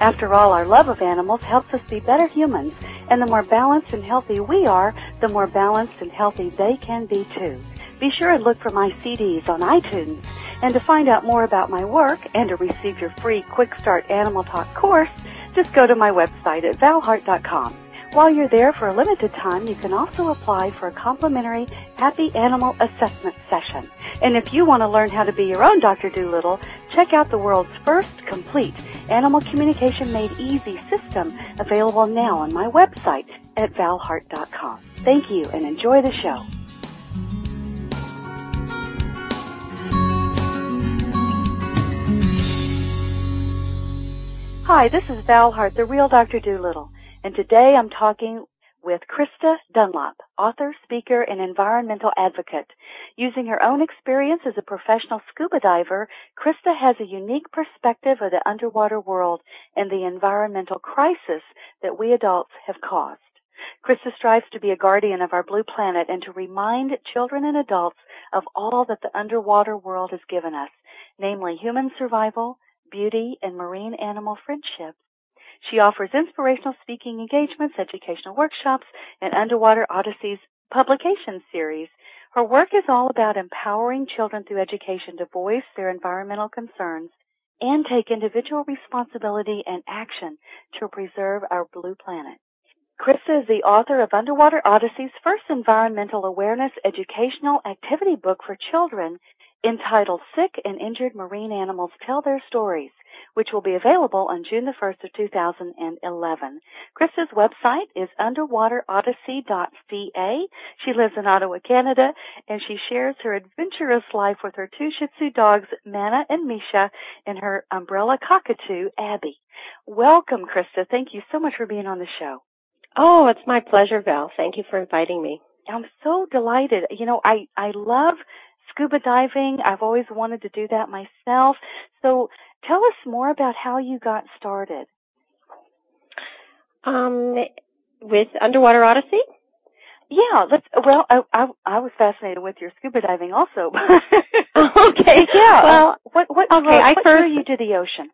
After all, our love of animals helps us be better humans, and the more balanced and healthy we are, the more balanced and healthy they can be too. Be sure and look for my CDs on iTunes. And to find out more about my work and to receive your free Quick Start Animal Talk course, just go to my website at valhart.com. While you're there for a limited time, you can also apply for a complimentary Happy Animal Assessment session. And if you want to learn how to be your own Dr. Doolittle, check out the world's first complete Animal Communication Made Easy system available now on my website at valhart.com. Thank you and enjoy the show. Hi, this is Val Hart, the real Dr. Doolittle, and today I'm talking with Krista Dunlop, author, speaker, and environmental advocate. Using her own experience as a professional scuba diver, Krista has a unique perspective of the underwater world and the environmental crisis that we adults have caused. Krista strives to be a guardian of our blue planet and to remind children and adults of all that the underwater world has given us, namely human survival, beauty, and marine animal friendships. She offers inspirational speaking engagements, educational workshops, and Underwater Odysseys publication series. Her work is all about empowering children through education to voice their environmental concerns and take individual responsibility and action to preserve our blue planet. Krista is the author of Underwater Odysseys' first environmental awareness educational activity book for children entitled Sick and Injured Marine Animals Tell Their Stories, which will be available on June the 1st of 2011. Krista's website is underwaterodyssey.ca. She lives in Ottawa, Canada, and she shares her adventurous life with her two Shih Tzu dogs, Mana and Misha, and her umbrella cockatoo, Abby. Welcome, Krista. Thank you so much for being on the show. Oh, it's my pleasure, Val. Thank you for inviting me. I'm so delighted. You know, I I love scuba diving. I've always wanted to do that myself. So tell us more about how you got started. Um, with Underwater Odyssey? Yeah, let's. Well, I, I I was fascinated with your scuba diving also. okay. Yeah. Well, what what okay, I what first- drew you to the ocean?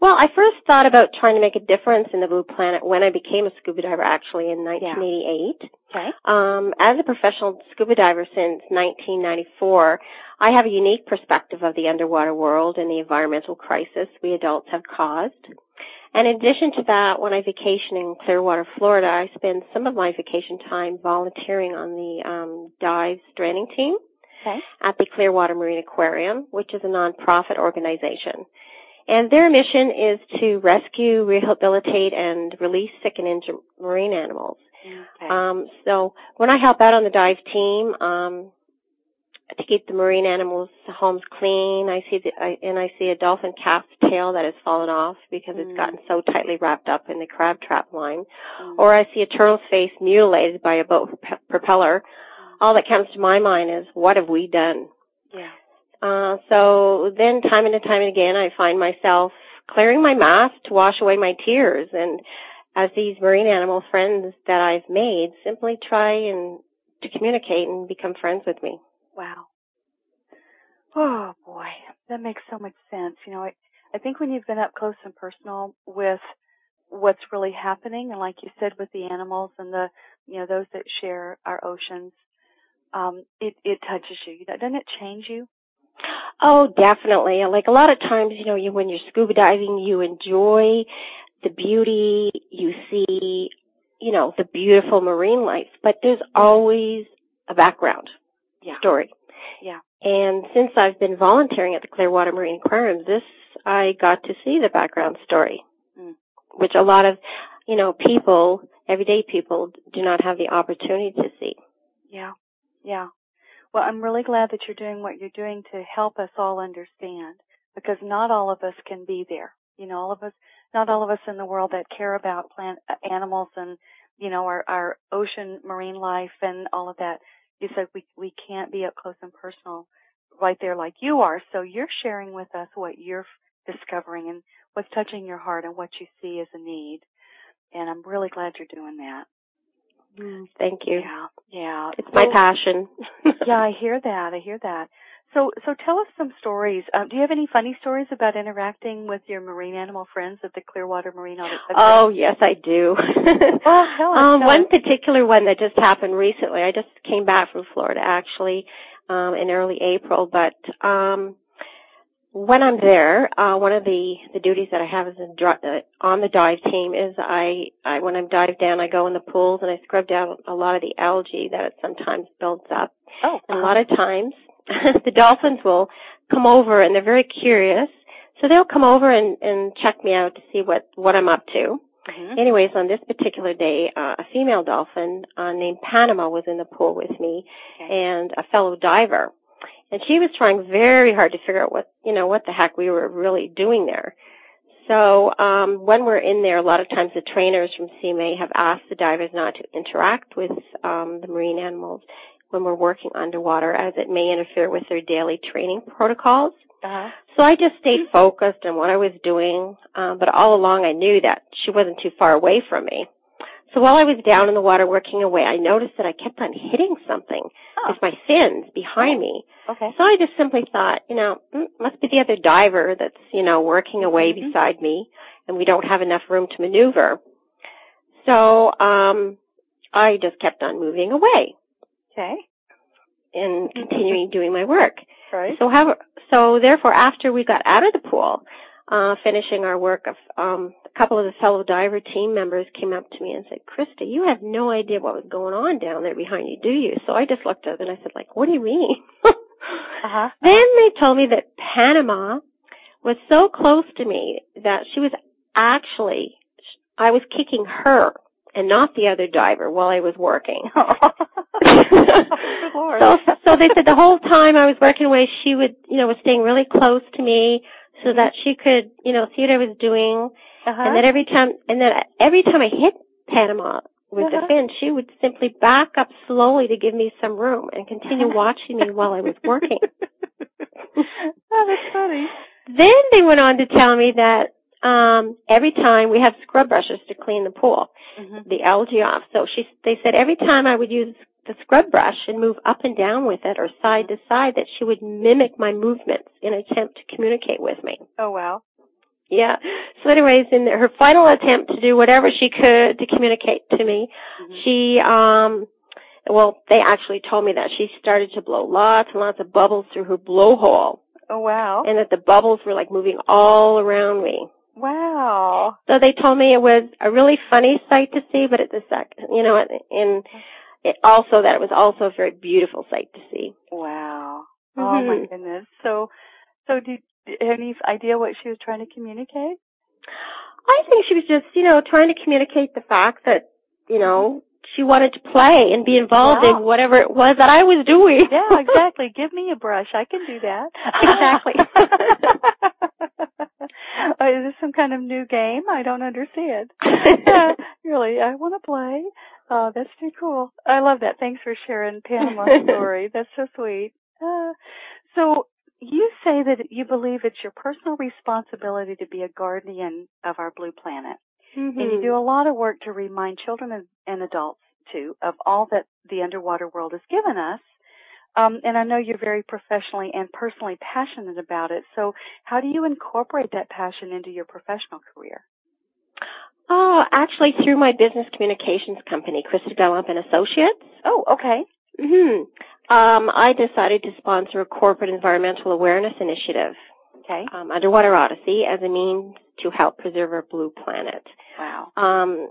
Well, I first thought about trying to make a difference in the blue planet when I became a scuba diver actually in 1988. Okay. Um, as a professional scuba diver since 1994, I have a unique perspective of the underwater world and the environmental crisis we adults have caused. And in addition to that, when I vacation in Clearwater, Florida, I spend some of my vacation time volunteering on the um, dive stranding team Okay. at the Clearwater Marine Aquarium, which is a nonprofit organization. And their mission is to rescue, rehabilitate, and release sick and injured marine animals. Okay. Um, so when I help out on the dive team, um, to keep the marine animals' homes clean, I see the, I, and I see a dolphin calf's tail that has fallen off because Mm. it's gotten so tightly wrapped up in the crab trap line, Mm. or I see a turtle's face mutilated by a boat prop- propeller. All that comes to my mind is, what have we done? yeah. Uh, so then time and time and again, I find myself clearing my mask to wash away my tears. And as these marine animal friends that I've made simply try and to communicate and become friends with me. Wow. Oh boy, that makes so much sense. You know, I, I think when you've been up close and personal with what's really happening, and like you said, with the animals and the, you know, those that share our oceans, um, it it touches you. Doesn't it change you? Oh, definitely. Like a lot of times, you know, you, when you're scuba diving, you enjoy the beauty, you see, you know, the beautiful marine life, but there's always a background Yeah. story. Yeah. And since I've been volunteering at the Clearwater Marine Aquarium, this, I got to see the background story, Mm. which a lot of, you know, people, everyday people do not have the opportunity to see. Yeah. Yeah. Well, I'm really glad that you're doing what you're doing to help us all understand because not all of us can be there. You know, all of us, not all of us in the world that care about plant uh, animals and you know our our ocean marine life and all of that. You said we we can't be up close and personal right there like you are. So you're sharing with us what you're discovering and what's touching your heart and what you see as a need. And I'm really glad you're doing that. Mm, thank you. Yeah, yeah. It's my passion. yeah, I hear that. I hear that. So, so tell us some stories. Um, do you have any funny stories about interacting with your marine animal friends at the Clearwater Marine Audit Center? Oh, yes, I do. well, tell us, um, tell one us. particular one that just happened recently. I just came back from Florida actually um, in early April, but um, when I'm there, uh, one of the the duties that I have as a dri- uh, on the dive team is I, I when I'm dive down, I go in the pools and I scrub down a lot of the algae that it sometimes builds up. Oh, And a lot of times, the dolphins will come over and they're very curious, so they'll come over and and check me out to see what what I'm up to. Mhm. Anyways, on this particular day, uh, a female dolphin uh, named Panama was in the pool with me, Okay. and a fellow diver, and she was trying very hard to figure out what you know what the heck we were really doing there. So um, when we're in there, a lot of times the trainers from CMA have asked the divers not to interact with um, the marine animals when we're working underwater, as it may interfere with their daily training protocols. Uh-huh. So I just stayed focused on what I was doing, um, but all along I knew that she wasn't too far away from me. So while I was down in the water working away, I noticed that I kept on hitting something Oh. with my fins behind me. Okay. So I just simply thought, you know, mm, must be the other diver that's, you know, working away Mhm. beside me and we don't have enough room to maneuver. So, um, I just kept on moving away Okay. and continuing doing my work. Right. So how, so therefore after we got out of the pool, uh, finishing our work of, um, a couple of the fellow diver team members came up to me and said, Krista, you have no idea what was going on down there behind you, do you? So I just looked up and I said, like, what do you mean? Uh-huh. Then they told me that Panama was so close to me that she was actually, I was kicking her and not the other diver while I was working. So, so they said the whole time I was working away, she would, you know, was staying really close to me so that she could, you know, see what I was doing. Uh-huh. And then every time, and then every time I hit Panama with Uh-huh. the fin, she would simply back up slowly to give me some room and continue watching me while I was working. oh, that's funny. Then they went on to tell me that um every time we have scrub brushes to clean the pool, Mm-hmm. the algae off. So she they said every time I would use the scrub brush and move up and down with it or side to side that she would mimic my movements in an attempt to communicate with me. Oh, wow. Yeah. So anyways, in her final attempt to do whatever she could to communicate to me, Mhm. she um well, they actually told me that she started to blow lots and lots of bubbles through her blowhole Oh, wow. and that the bubbles were like moving all around me. Wow. So they told me it was a really funny sight to see, but at the sec, you know, and it also that it was also a very beautiful sight to see. Wow. Oh my Mhm. goodness. So, so do you do you have any idea what she was trying to communicate? I think she was just, you know, trying to communicate the fact that, you know, she wanted to play and be involved Yeah. in whatever it was that I was doing. Yeah, exactly. Give me a brush. I can do that. Exactly. Uh, Is this some kind of new game? I don't understand. Really, I want to play. Oh, that's too cool. I love that. Thanks for sharing Panama's story. That's so sweet. Uh, so you say that you believe it's your personal responsibility to be a guardian of our blue planet. Mhm. And you do a lot of work to remind children and, adults too of all that the underwater world has given us. Um, and I know you're very professionally and personally passionate about it. So how do you incorporate that passion into your professional career? Oh, actually through my business communications company, Krista Dunlop and Associates. Oh, okay. Hmm Um, I decided to sponsor a corporate environmental awareness initiative, Okay. um, Underwater Odyssey, as a means to help preserve our blue planet. Wow. Um,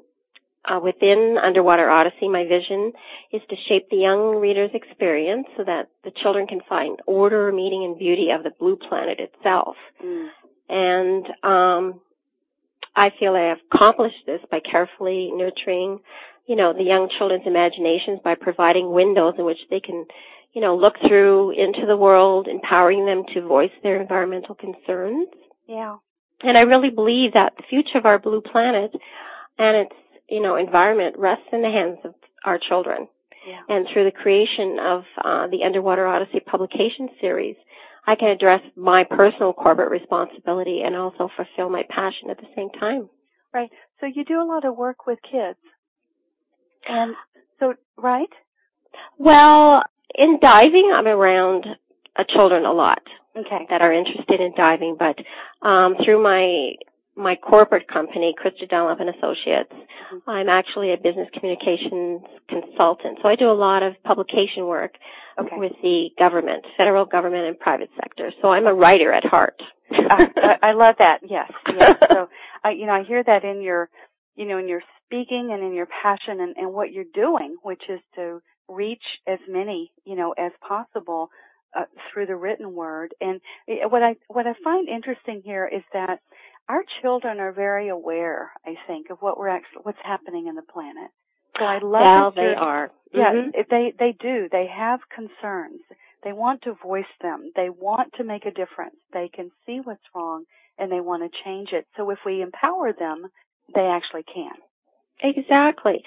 uh, within Underwater Odyssey, my vision is to shape the young reader's experience so that the children can find order, meaning, and beauty of the blue planet itself. Mm. And um, I feel I have accomplished this by carefully nurturing, you know, the young children's imaginations by providing windows in which they can, you know, look through into the world, empowering them to voice their environmental concerns. Yeah. And I really believe that the future of our blue planet and its, you know, environment rests in the hands of our children. Yeah. And through the creation of uh, the Underwater Odyssey publication series, I can address my personal corporate responsibility and also fulfill my passion at the same time. Right. So you do a lot of work with kids. And so, right? Well, in diving, I'm around uh, children a lot Okay. that are interested in diving, but um, through my my corporate company, Krista Dunlop and Associates, Mm-hmm. I'm actually a business communications consultant. So I do a lot of publication work Okay. with the government, federal government and private sector. So I'm a writer at heart. I, I I love that. Yes. Yes. So, I, you know, I hear that in your, you know, in your speaking and in your passion and, and what you're doing, which is to reach as many, you know, as possible uh, through the written word. And eh, what I what I find interesting here is that our children are very aware, I think, of what we're actually what's happening in the planet. So I love that they are. yeah, Mhm. it- they they do. They have concerns. They want to voice them. They want to make a difference. They can see what's wrong and they want to change it. So if we empower them, they actually can. Exactly.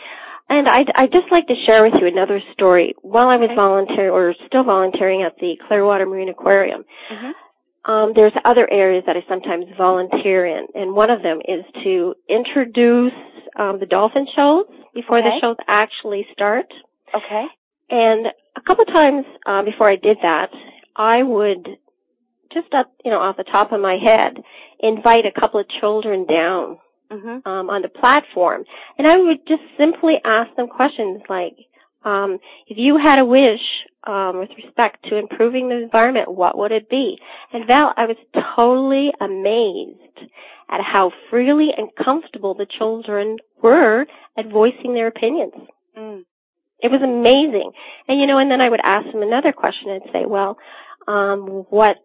And I'd, I'd just like to share with you another story. While I was Okay. volunteering, or still volunteering at the Clearwater Marine Aquarium, Mm-hmm. um, there's other areas that I sometimes volunteer in, and one of them is to introduce um, the dolphin shows before the shows actually start. Okay. And a couple times uh, before I did that, I would just up, you know, off the top of my head, invite a couple of children down Mm-hmm. um, on the platform, and I would just simply ask them questions like, um, "If you had a wish um, with respect to improving the environment, what would it be?" And Val, I was totally amazed at how freely and comfortable the children were at voicing their opinions. Mm. It was amazing. And you know, and then I would ask them another question and say, well, um, what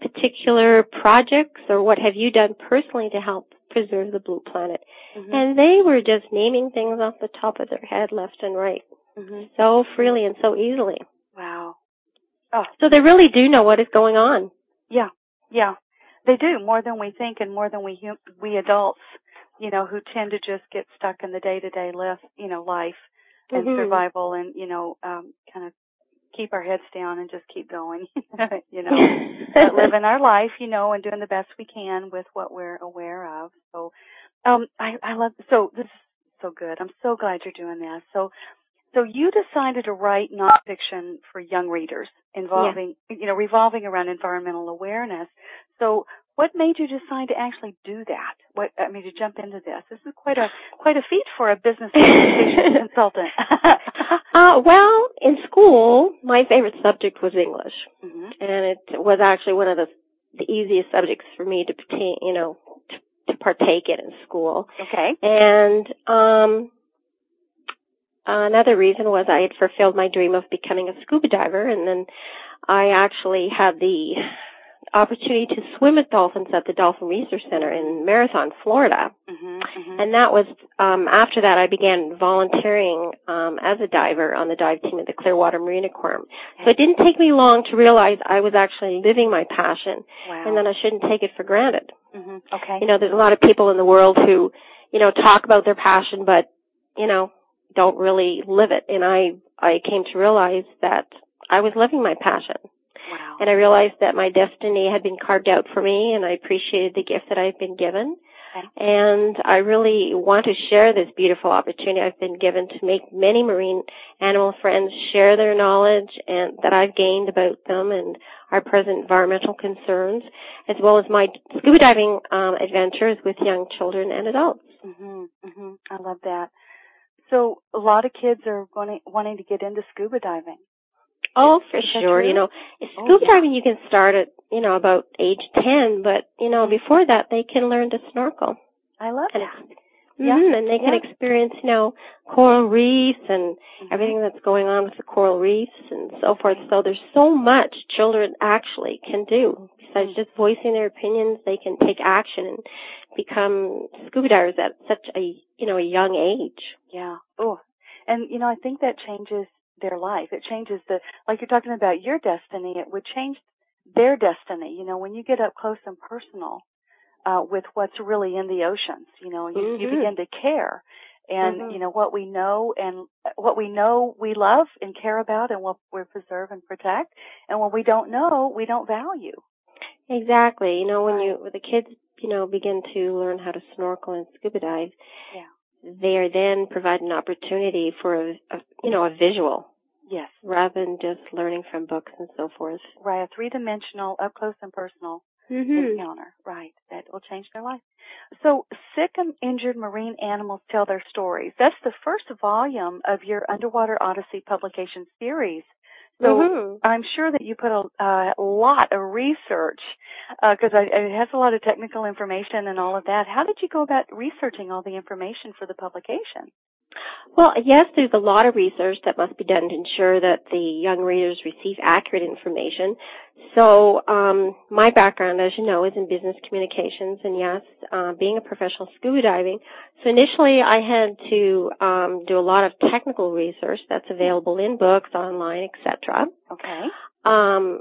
particular projects or what have you done personally to help preserve the blue planet? Mm-hmm. And they were just naming things off the top of their head left and right mm-hmm. so freely and so easily. Wow. Oh, So they really do know what is going on. yeah. Yeah. They do more than we think and more than we hum- we adults, you know, who tend to just get stuck in the day-to-day life, you know, life and Mhm. survival and, you know, um kind of keep our heads down and just keep going, you know. living our life, you know, and doing the best we can with what we're aware of. So, um, I, I love, so this is so good. I'm so glad you're doing this. So, so you decided to write nonfiction for young readers involving, you know, revolving around environmental awareness. So what made you decide to actually do that? What, I mean, to jump into this? This is quite a, quite a feat for a business consultant. uh, well, in school, my favorite subject was English. hmm and it was actually one of the the easiest subjects for me to you know to, to partake in in school. Okay. And um another reason was I had fulfilled my dream of becoming a scuba diver, and then I actually had the opportunity to swim with dolphins at the Dolphin Research Center in Marathon, Florida. hmm hmm And that was um after that I began volunteering um as a diver on the dive team at the Clearwater Marine Aquarium. So it didn't take me long to realize I was actually living my passion Wow. and that I shouldn't take it for granted. hmm Okay. You know, there's a lot of people in the world who, you know, talk about their passion but, you know, don't really live it. And I I came to realize that I was living my passion. Wow. And I realized that my destiny had been carved out for me and I appreciated the gift that I've been given. Okay. And I really want to share this beautiful opportunity I've been given to make many marine animal friends share their knowledge and that I've gained about them and our present environmental concerns, as well as my scuba diving um, adventures with young children and adults. Mhm. Mhm. I love that. So a lot of kids are wanting wanting to get into scuba diving. Oh, for sure. true? You know, Oh, scuba yeah. diving you can start at, you know, about age 10, but, you know, before that they can learn to snorkel. I love And, that. Yeah. Mhm, and they can Yeah. experience, you know, coral reefs and Mhm. everything that's going on with the coral reefs and so forth. So there's so much children actually can do. Besides Mm. just voicing their opinions, they can take action and become scuba divers at such a, you know, a young age. Yeah. Oh, and you know, I think that changes their life. It changes the like you're talking about your destiny. It would change their destiny. You know, when you get up close and personal uh, with what's really in the oceans. You know, you, mm-hmm. you begin to care. And, mm-hmm. you know, what we know and what we know we love and care about and what we preserve and protect. And what we don't know, we don't value. Exactly. You know, when you, when the kids, you know, begin to learn how to snorkel and scuba dive, yeah. they are then provided an opportunity for a, a you know, a visual. Yes. Rather than just learning from books and so forth. Right, a three dimensional, up close and personal mm-hmm. encounter. Right, that will change their life. So, sick and injured marine animals tell their stories. That's the first volume of your Underwater Odyssey publication series. So mm-hmm. I'm sure that you put a, a lot of research because uh, it has a lot of technical information and all of that. How did you go about researching all the information for the publication? Well, yes, there's a lot of research that must be done to ensure that the young readers receive accurate information. So, um, my background, as you know, is in business communications, and yes, uh, being a professional scuba diving. So initially, I had to um, do a lot of technical research that's available in books, online, etc. Okay. Um,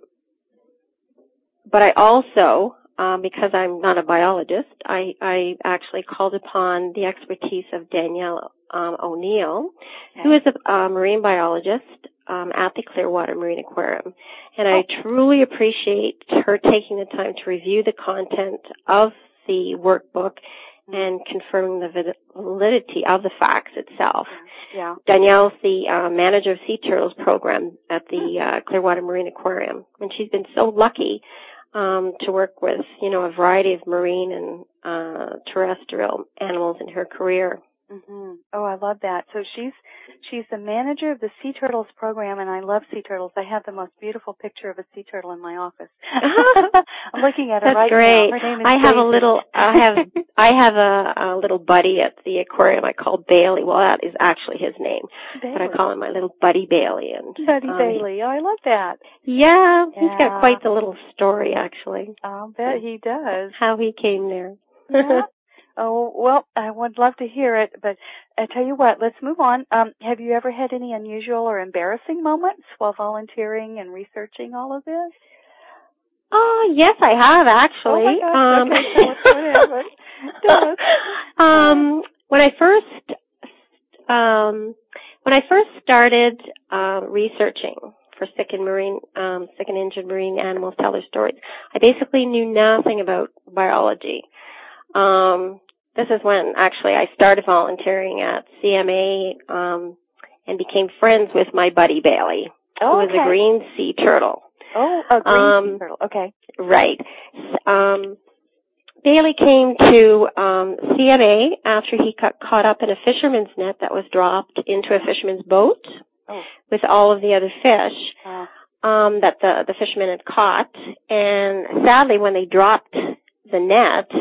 but I also um, because I'm not a biologist, I, I actually called upon the expertise of Danielle um, O'Neill, okay. who is a, a marine biologist um, at the Clearwater Marine Aquarium. And I oh. truly appreciate her taking the time to review the content of the workbook and confirming the validity of the facts itself. Yeah. Danielle's the uh, manager of sea turtles program at the uh, Clearwater Marine Aquarium, and she's been so lucky um, to work with, you know, a variety of marine and uh, terrestrial animals in her career. Mm-hmm. Oh, I love that. So she's she's the manager of the Sea Turtles program, and I love sea turtles. I have the most beautiful picture of a sea turtle in my office. I'm looking at her That's right great. now. Her name is I have Daisy. a little. I have I have a, a little buddy at the aquarium. I call Bailey. Well, that is actually his name, Bailey. but I call him my little buddy Bailey. And Buddy um, Bailey. Oh, I love that. Yeah, he's got quite the little story actually. I'll bet he does. How he came there. Yeah. Oh well, I would love to hear it, but I tell you what, let's move on. Um, have you ever had any unusual or embarrassing moments while volunteering and researching all of this? Oh yes, I have actually. Oh my um, gosh, okay. Tell us. um, when I first, um, when I first started uh, researching for sick and marine, um, sick and injured marine animals tell their stories, I basically knew nothing about biology. Um, this is when actually I started volunteering at CMA um, and became friends with my buddy Bailey, Oh, who was a green sea turtle. Oh, a green um, sea turtle. Okay. Right. Um, Bailey came to um, CMA after he got caught up in a fisherman's net that was dropped into a fisherman's boat Oh. with all of the other fish Uh, um, that the the fishermen had caught. And sadly, when they dropped the net,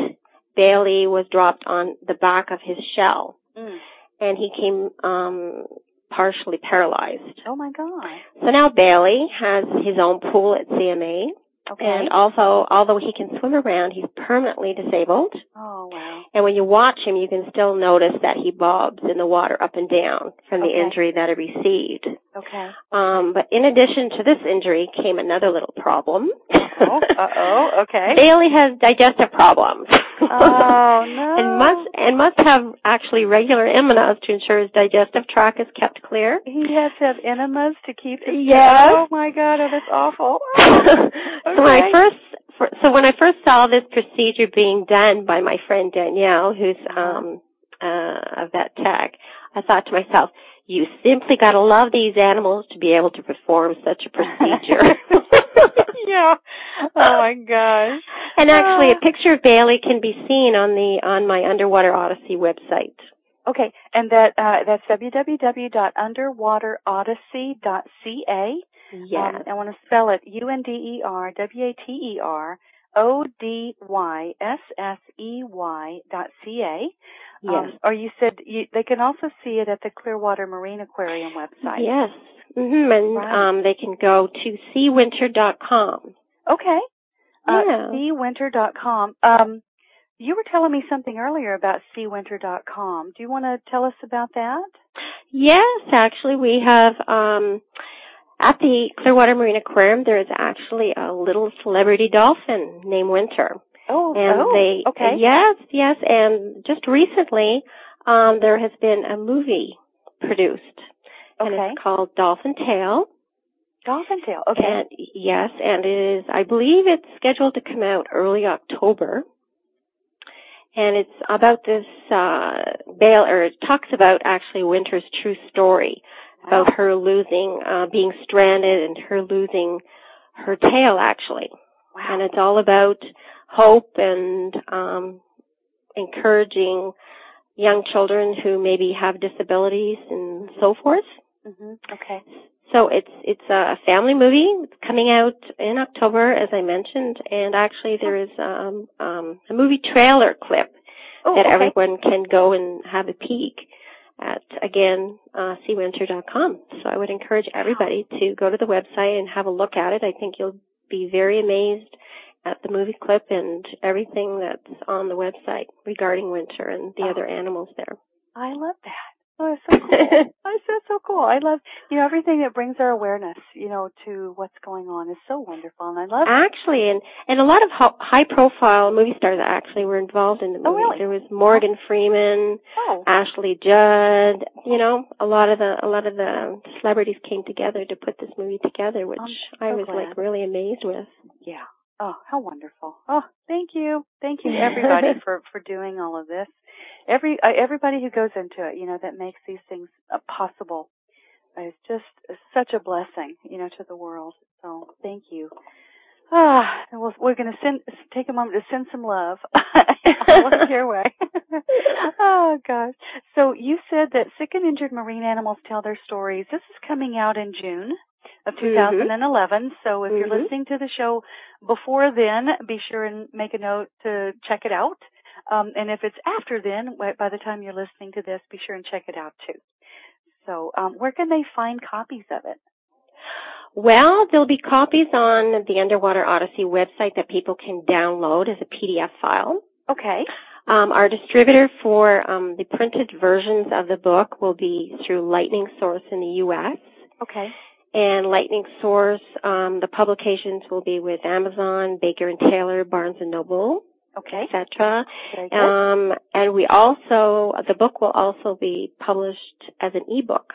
Bailey was dropped on the back of his shell, mm. and he came um, partially paralyzed. Oh my God. So now Bailey has his own pool at CMA, Okay. and also, although he can swim around, he's permanently disabled. oh wow. And when you watch him, you can still notice that he bobs in the water up and down from the Okay. injury that he received. Okay. Um, but in addition to this injury came another little problem. Oh, uh-oh, okay. Bailey has digestive problems. Oh no. and must and must have actually regular enemas to ensure his digestive tract is kept clear. He has to have enemas to keep his Yes. Oh my God, oh, that's awful. so when I first so when I first saw this procedure being done by my friend Danielle, who's um uh, a vet tech, I thought to myself, you simply got to love these animals to be able to perform such a procedure. yeah. Oh my gosh. and actually, a picture of Bailey can be seen on the on my Underwater Odyssey website. Okay, and that uh, that's www.underwaterodyssey.ca. Yes. Um, I want to spell it U N D E R W A T E R O D Y S S E Y dot C A. yes. Um, or you said you, they can also see it at the Clearwater Marine Aquarium website. Yes. hmm And Right. um, they can go to seawinter.com. Okay. Uh, Yeah. seawinter.com. Um, you were telling me something earlier about seawinter.com. Do you want to tell us about that? Yes, actually, we have um, at the Clearwater Marine Aquarium. There is actually a little celebrity dolphin named Winter. Oh, and oh, they okay. yes, yes, and just recently um there has been a movie produced and Okay. it's called Dolphin Tale. Dolphin Tale. Okay. And yes, and it is I believe it's scheduled to come out early October. And it's about this uh Bale or it talks about actually Winter's true story Wow. about her losing uh being stranded and her losing her tail actually. wow. And it's all about hope and um encouraging young children who maybe have disabilities and so forth. hmm Okay. So it's it's a family movie. It's coming out in October, as I mentioned, and actually there is um, um, a movie trailer clip Oh, that okay. everyone can go and have a peek at again uh, seawinter.com. So I would encourage everybody to go to the website and have a look at it. I think you'll be very amazed at the movie clip and everything that's on the website regarding winter and the Oh. other animals there. I love that. Oh, it's so cool. I said so cool. I love you know everything that brings our awareness, you know, to what's going on is so wonderful, and I love. Actually, and and a lot of ho- high-profile movie stars actually were involved in the oh, movie. Oh, really? There was Morgan oh. Freeman, Oh, Ashley Judd. You know, a lot of the a lot of the celebrities came together to put this movie together, which I'm I was glad. like really amazed with. yeah. Oh, how wonderful. Oh, thank you, thank you everybody for for doing all of this. Every uh, everybody who goes into it, you know, that makes these things uh, possible is just such a blessing, you know, to the world. So thank you. Ah, and we'll, we're going to send take a moment to send some love your way. oh gosh. So you said that sick and injured marine animals tell their stories. This is coming out in June of Mhm. 2011. So if you're Mhm. listening to the show before then, be sure and make a note to check it out. Um, and if it's after then, by the time you're listening to this, be sure and check it out too. So, um, where can they find copies of it? Well, there'll be copies on the Underwater Odyssey website that people can download as a PDF file. Okay. Um, our distributor for um, the printed versions of the book will be through Lightning Source in the U.S. Okay. And Lightning Source, um, the publications will be with Amazon, Baker and Taylor, Barnes and Noble, Okay. etc. Um, and we also, the book will also be published as an ebook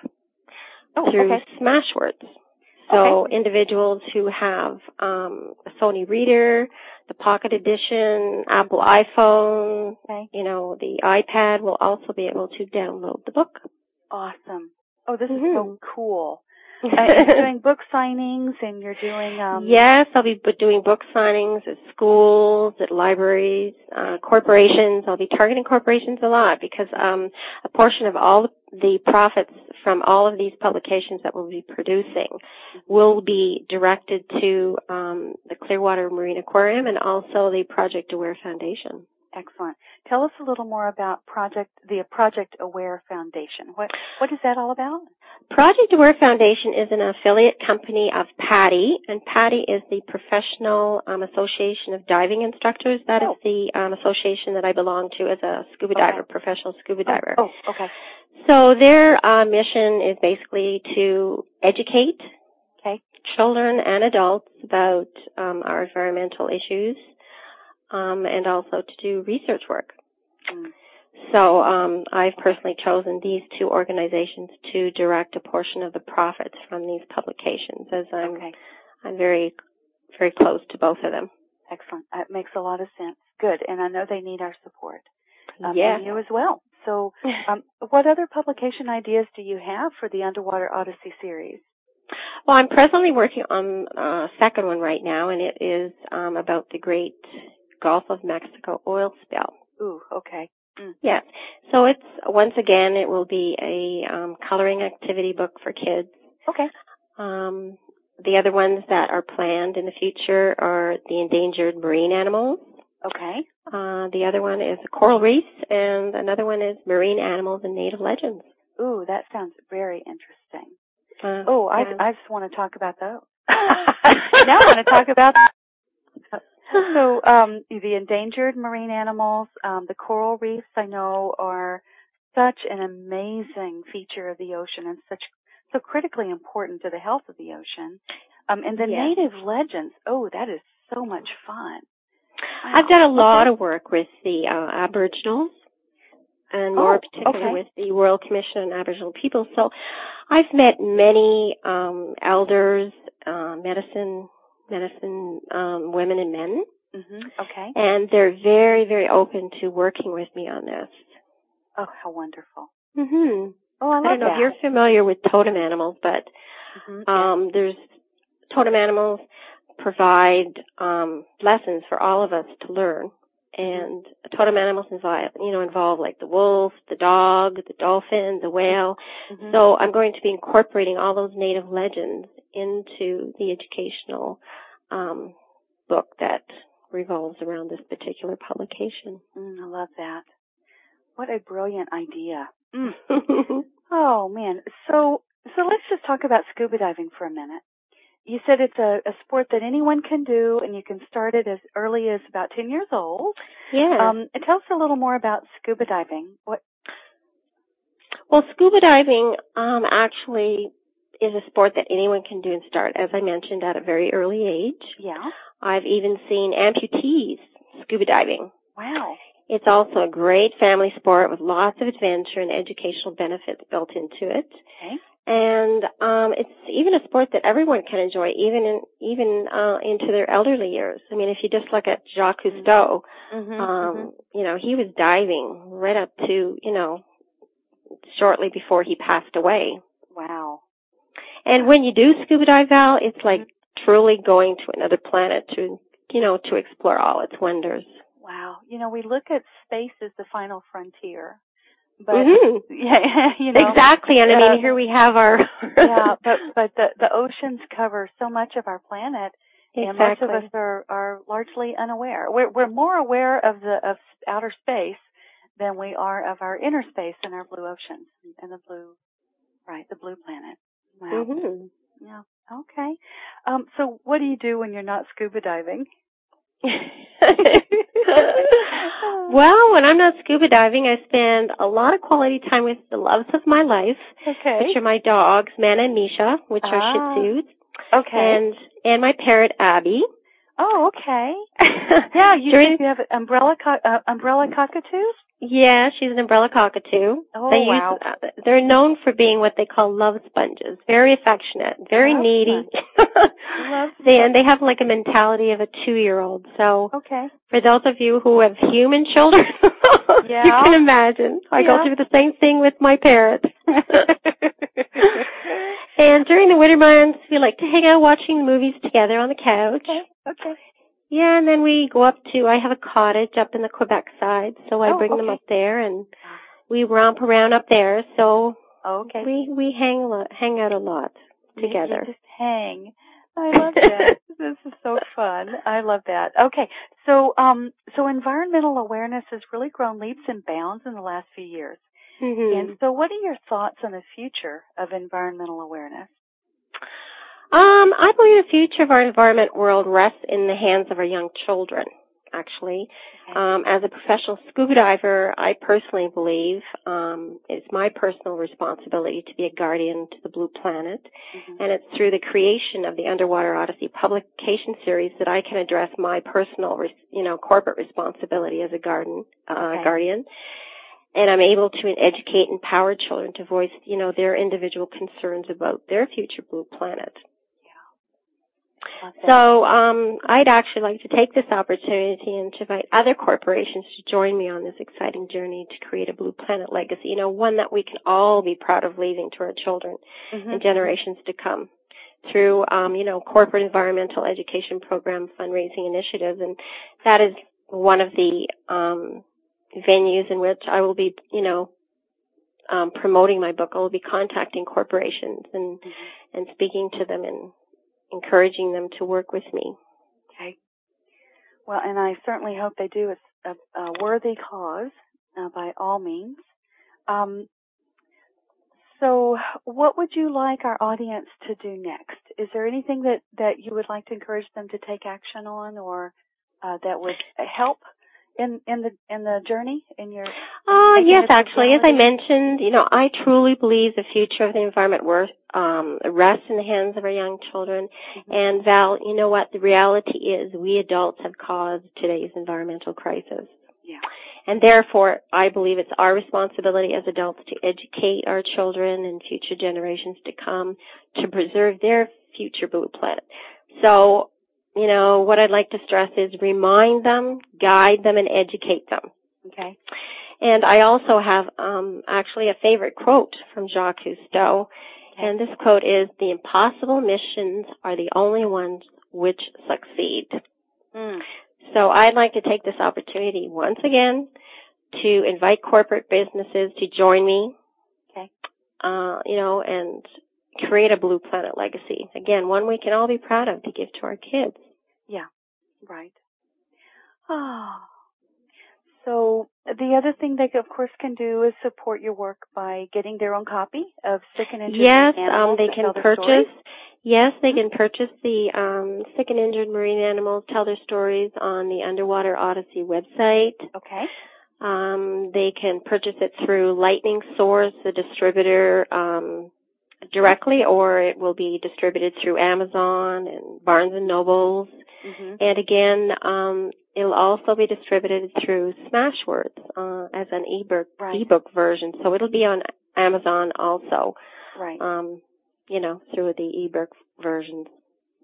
oh, through okay. Smashwords. So individuals who have um, a Sony Reader, the Pocket Edition, Apple iPhone, Okay. you know, the iPad will also be able to download the book. Awesome. Oh, this is Mhm. so cool. Uh, you're doing book signings and you're doing um yes, I'll be doing book signings at schools, at libraries, uh, corporations. I'll be targeting corporations a lot because um, a portion of all the profits from all of these publications that we'll be producing will be directed to um, the Clearwater Marine Aquarium and also the Project Aware Foundation. Excellent. Tell us a little more about project the Project Aware Foundation. What what is that all about? Project Aware Foundation is an affiliate company of PADI, and PADI is the Professional um, Association of Diving Instructors. That is Oh. the um, association that I belong to as a scuba Okay. diver, professional scuba diver. Oh, oh, okay. So their uh, mission is basically to educate Okay. children and adults about um, our environmental issues, um, and also to do research work. Mm. So um, I've personally chosen these two organizations to direct a portion of the profits from these publications, as I'm Okay. I'm very very close to both of them. Excellent. That makes a lot of sense. Good. And I know they need our support. Um, yeah. And you as well. So, um, what other publication ideas do you have for the Underwater Odyssey series? Well, I'm presently working on a second one right now, and it is um, about the Great Gulf of Mexico oil spill. Ooh, okay. Mm. Yes. So it's once again it will be a um, coloring activity book for kids. Okay. Um, the other ones that are planned in the future are the endangered marine animals. Okay. Uh, the other one is coral reefs, and another one is marine animals and native legends. Ooh, that sounds very interesting. Uh, Oh, I, yeah. I just want to talk about those. now I want to talk about so um, the endangered marine animals, um, the coral reefs. I know are such an amazing feature of the ocean and such so critically important to the health of the ocean. Um, and the Yes. native legends. Oh, that is so much fun. Wow. I've done a lot okay. of work with the uh, Aboriginals and more Oh, particularly okay. with the Royal Commission on Aboriginal People. So I've met many um, elders, uh, medicine, medicine um, women and men, Mhm. Okay. and they're very, very open to working with me on this. Oh, how wonderful. Mm-hmm. Oh, I love I don't know that. if you're familiar with totem animals, but Mhm, yeah. um, there's totem animals provide um, lessons for all of us to learn. And totem animals involve, you know, involve like the wolf, the dog, the dolphin, the whale. Mhm. So I'm going to be incorporating all those native legends into the educational um, book that revolves around this particular publication. Mm, I love that. What a brilliant idea. Mm. Oh man. So so let's just talk about scuba diving for a minute. You said it's a, a sport that anyone can do and you can start it as early as about 10 years old. yeah. Um tell us a little more about scuba diving. What Well, scuba diving um, actually is a sport that anyone can do and start, as I mentioned, at a very early age. yeah. I've even seen amputees scuba diving. Wow. It's also a great family sport with lots of adventure and educational benefits built into it. Okay. And um, it's even a sport that everyone can enjoy, even in, even uh, into their elderly years. I mean, if you just look at Jacques Cousteau, Mhm. um, mhm. you know, he was diving right up to, you know, shortly before he passed away. Wow. And when you do scuba dive, Val, it's like truly going to another planet to, you know, to explore all its wonders. Wow. You know, we look at space as the final frontier. But hmm yeah, you know. exactly. And I uh, mean, here we have our. yeah, but but the the oceans cover so much of our planet and most of us are are largely unaware. We're we're more aware of the of outer space than we are of our inner space and our blue oceans and the blue, right, the blue planet. Wow. hmm Yeah. Okay. Um. So, what do you do when you're not scuba diving? well, when I'm not scuba diving, I spend a lot of quality time with the loves of my life, Okay. which are my dogs, Mana and Misha, which Ah. are Shih Tzus, Okay. and and my parrot Abby. oh, okay. Yeah. You During- you have an umbrella co- uh, umbrella cockatoo. Yeah, she's an umbrella cockatoo. Oh, they wow. Use, uh, they're known for being what they call love sponges. Very affectionate, very Love needy. Love they, and they have like a mentality of a two-year-old. So Okay. for those of you who have human children, Yeah. you can imagine. I Yeah. go through the same thing with my parrot. and during the winter months, we like to hang out watching movies together on the couch. okay. Okay. Yeah, and then we go up to, I have a cottage up in the Quebec side, so I Oh, bring them up there and we romp around up there, so Okay. we, we hang a lot, hang out a lot together. Just hang. I love that. this is so fun. I love that. Okay. So um so environmental awareness has really grown leaps and bounds in the last few years. hmm And so what are your thoughts on the future of environmental awareness? Um, I believe the future of our environment world rests in the hands of our young children, actually. Um, as a professional scuba diver, I personally believe um, it's my personal responsibility to be a guardian to the blue planet. Mhm. And it's through the creation of the Underwater Odyssey publication series that I can address my personal, you know, corporate responsibility as a garden, uh, Okay. guardian. And I'm able to educate and empower children to voice, you know, their individual concerns about their future blue planet. So um, I'd actually like to take this opportunity and to invite other corporations to join me on this exciting journey to create a blue planet legacy. You know, one that we can all be proud of leaving to our children Mhm. and generations to come through, um, you know, corporate environmental education program fundraising initiatives, and that is one of the um, venues in which I will be, you know, um, promoting my book. I will be contacting corporations and Mhm. and speaking to them and encouraging them to work with me. Okay. Well, and I certainly hope they do. A, a worthy cause uh, by all means. Um, so, what would you like our audience to do next? Is there anything that, that you would like to encourage them to take action on or uh, that would help in in the in the journey in your? Oh making yes, actually, as I mentioned, you know, I truly believe the future of the environment worth, um, rests in the hands of our young children. Mhm. And Val, you know what? The reality is, we adults have caused today's environmental crisis. Yeah. And therefore, I believe it's our responsibility as adults to educate our children and future generations to come to preserve their future blue planet. So, you know, what I'd like to stress is remind them, guide them, and educate them. Okay. And I also have um, actually a favorite quote from Jacques Cousteau. And this quote is, the impossible missions are the only ones which succeed. Mm. So I'd like to take this opportunity once again to invite corporate businesses to join me. Okay. Uh, you know, and create a blue planet legacy. Again, one we can all be proud of to give to our kids. Yeah. Right. Oh. So the other thing they of course can do is support your work by getting their own copy of Sick and Injured Yes, Marine um, they can purchase. stories. Yes, they can purchase the um, sick and injured marine animals tell their stories on the Underwater Odyssey website. Okay. Um, they can purchase it through Lightning Source, the distributor, um, directly, or it will be distributed through Amazon and Barnes and Nobles. hmm And again, um, it'll also be distributed through Smashwords uh, as an ebook Right. ebook version. So it'll be on Amazon also, Right. um, you know, through the ebook versions.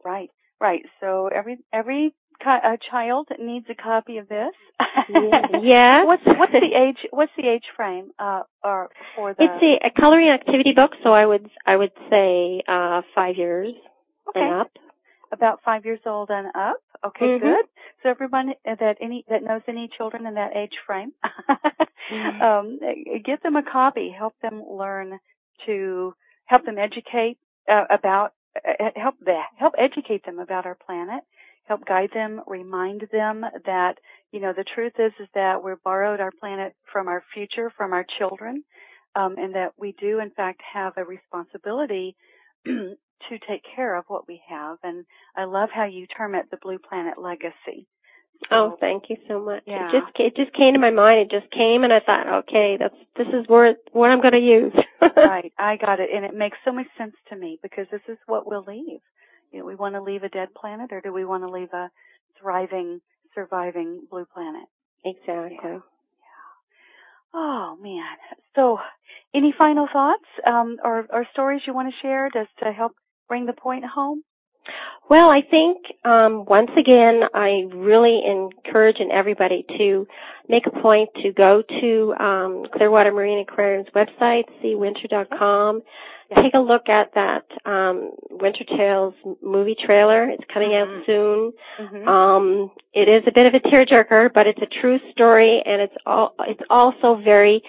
Right, right. So every every a child needs a copy of this. yes. What's what's the age? What's the age frame? Uh, or for the? It's a, a coloring activity book, so I would I would say uh, five years okay. and up. About five years old and up. Okay, Mhm. good. So everyone that any that knows any children in that age frame, Mhm. um, get them a copy. Help them learn to help them educate uh, about uh, help the help educate them about our planet. Help guide them, remind them that you know the truth is is that we're borrowed our planet from our future, from our children, um, and that we do in fact have a responsibility to take care of what we have. And I love how you term it the Blue Planet Legacy. Oh, thank you so much. Yeah. It just it just came to my mind. It just came, and I thought, okay, that's this is where what I'm going to use. right, I got it, and it makes so much sense to me because this is what we'll leave. We want to leave a dead planet, or do we want to leave a thriving, surviving blue planet? exactly. Yeah. Oh man. So, any final thoughts um, or, or stories you want to share just to help bring the point home? Well, I think um, once again, I really encourage and everybody to make a point to go to um, Clearwater Marine Aquarium's website, seewinter.com. Take a look at that um, Winter Tales movie trailer. It's coming Mhm. out soon. Mm-hmm. Um, it is a bit of a tearjerker, but it's a true story, and it's all it's also very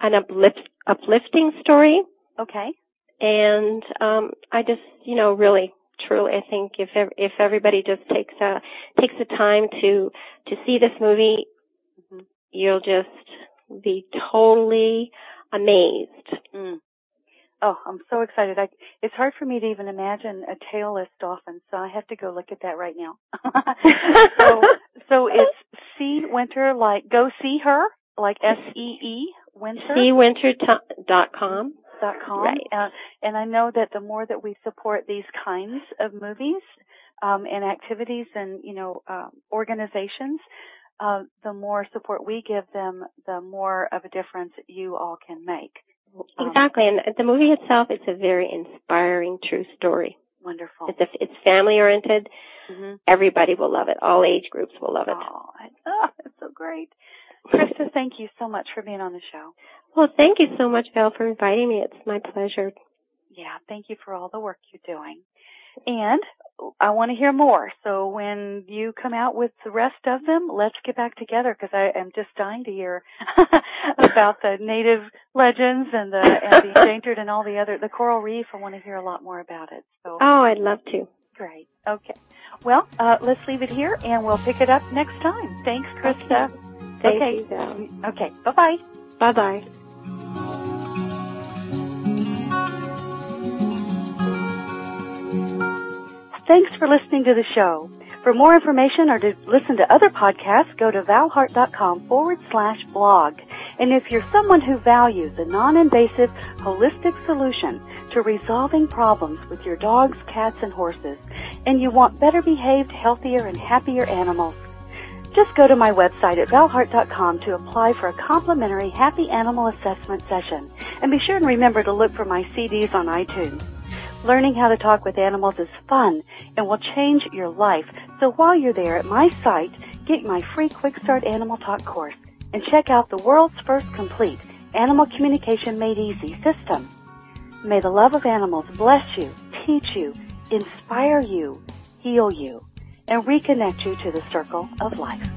an uplift, uplifting story. okay. And um, I just, you know, really, truly, I think if if everybody just takes a takes the time to to see this movie, Mhm. you'll just be totally amazed. Mm. Oh, I'm so excited. I, it's hard for me to even imagine a tailless dolphin, so I have to go look at that right now. so, so it's see winter like go see her like S E E winter SeeWinter.com. dot com. Right. Uh, and I know that the more that we support these kinds of movies um, and activities and you know um, organizations, uh, the more support we give them, the more of a difference you all can make. Um, Exactly, and the movie itself is a very inspiring, true story. Wonderful. It's a, it's family oriented. hmm Everybody will love it. All age groups will love it. Oh, oh, it's so great. Krista, thank you so much for being on the show. Well, thank you so much, Val, for inviting me. It's my pleasure. Yeah, thank you for all the work you're doing. And I want to hear more. So when you come out with the rest of them, let's get back together because I am just dying to hear about the native legends and the, and the endangered and all the other, the coral reef. I want to hear a lot more about it. So Oh, I'd love to. great. Okay. Well, uh, let's leave it here and we'll pick it up next time. Thanks, Krista. Thank okay. you, Val. Okay. Bye bye. Bye bye. Thanks for listening to the show. For more information or to listen to other podcasts, go to valhart.com forward slash blog. And if you're someone who values a non-invasive, holistic solution to resolving problems with your dogs, cats, and horses, and you want better behaved, healthier, and happier animals, just go to my website at valhart.com to apply for a complimentary happy animal assessment session. And be sure and remember to look for my CDs on iTunes. Learning how to talk with animals is fun and will change your life. So while you're there at my site, get my free Quick Start Animal Talk course and check out the world's first complete Animal Communication Made Easy system. May the love of animals bless you, teach you, inspire you, heal you, and reconnect you to the circle of life.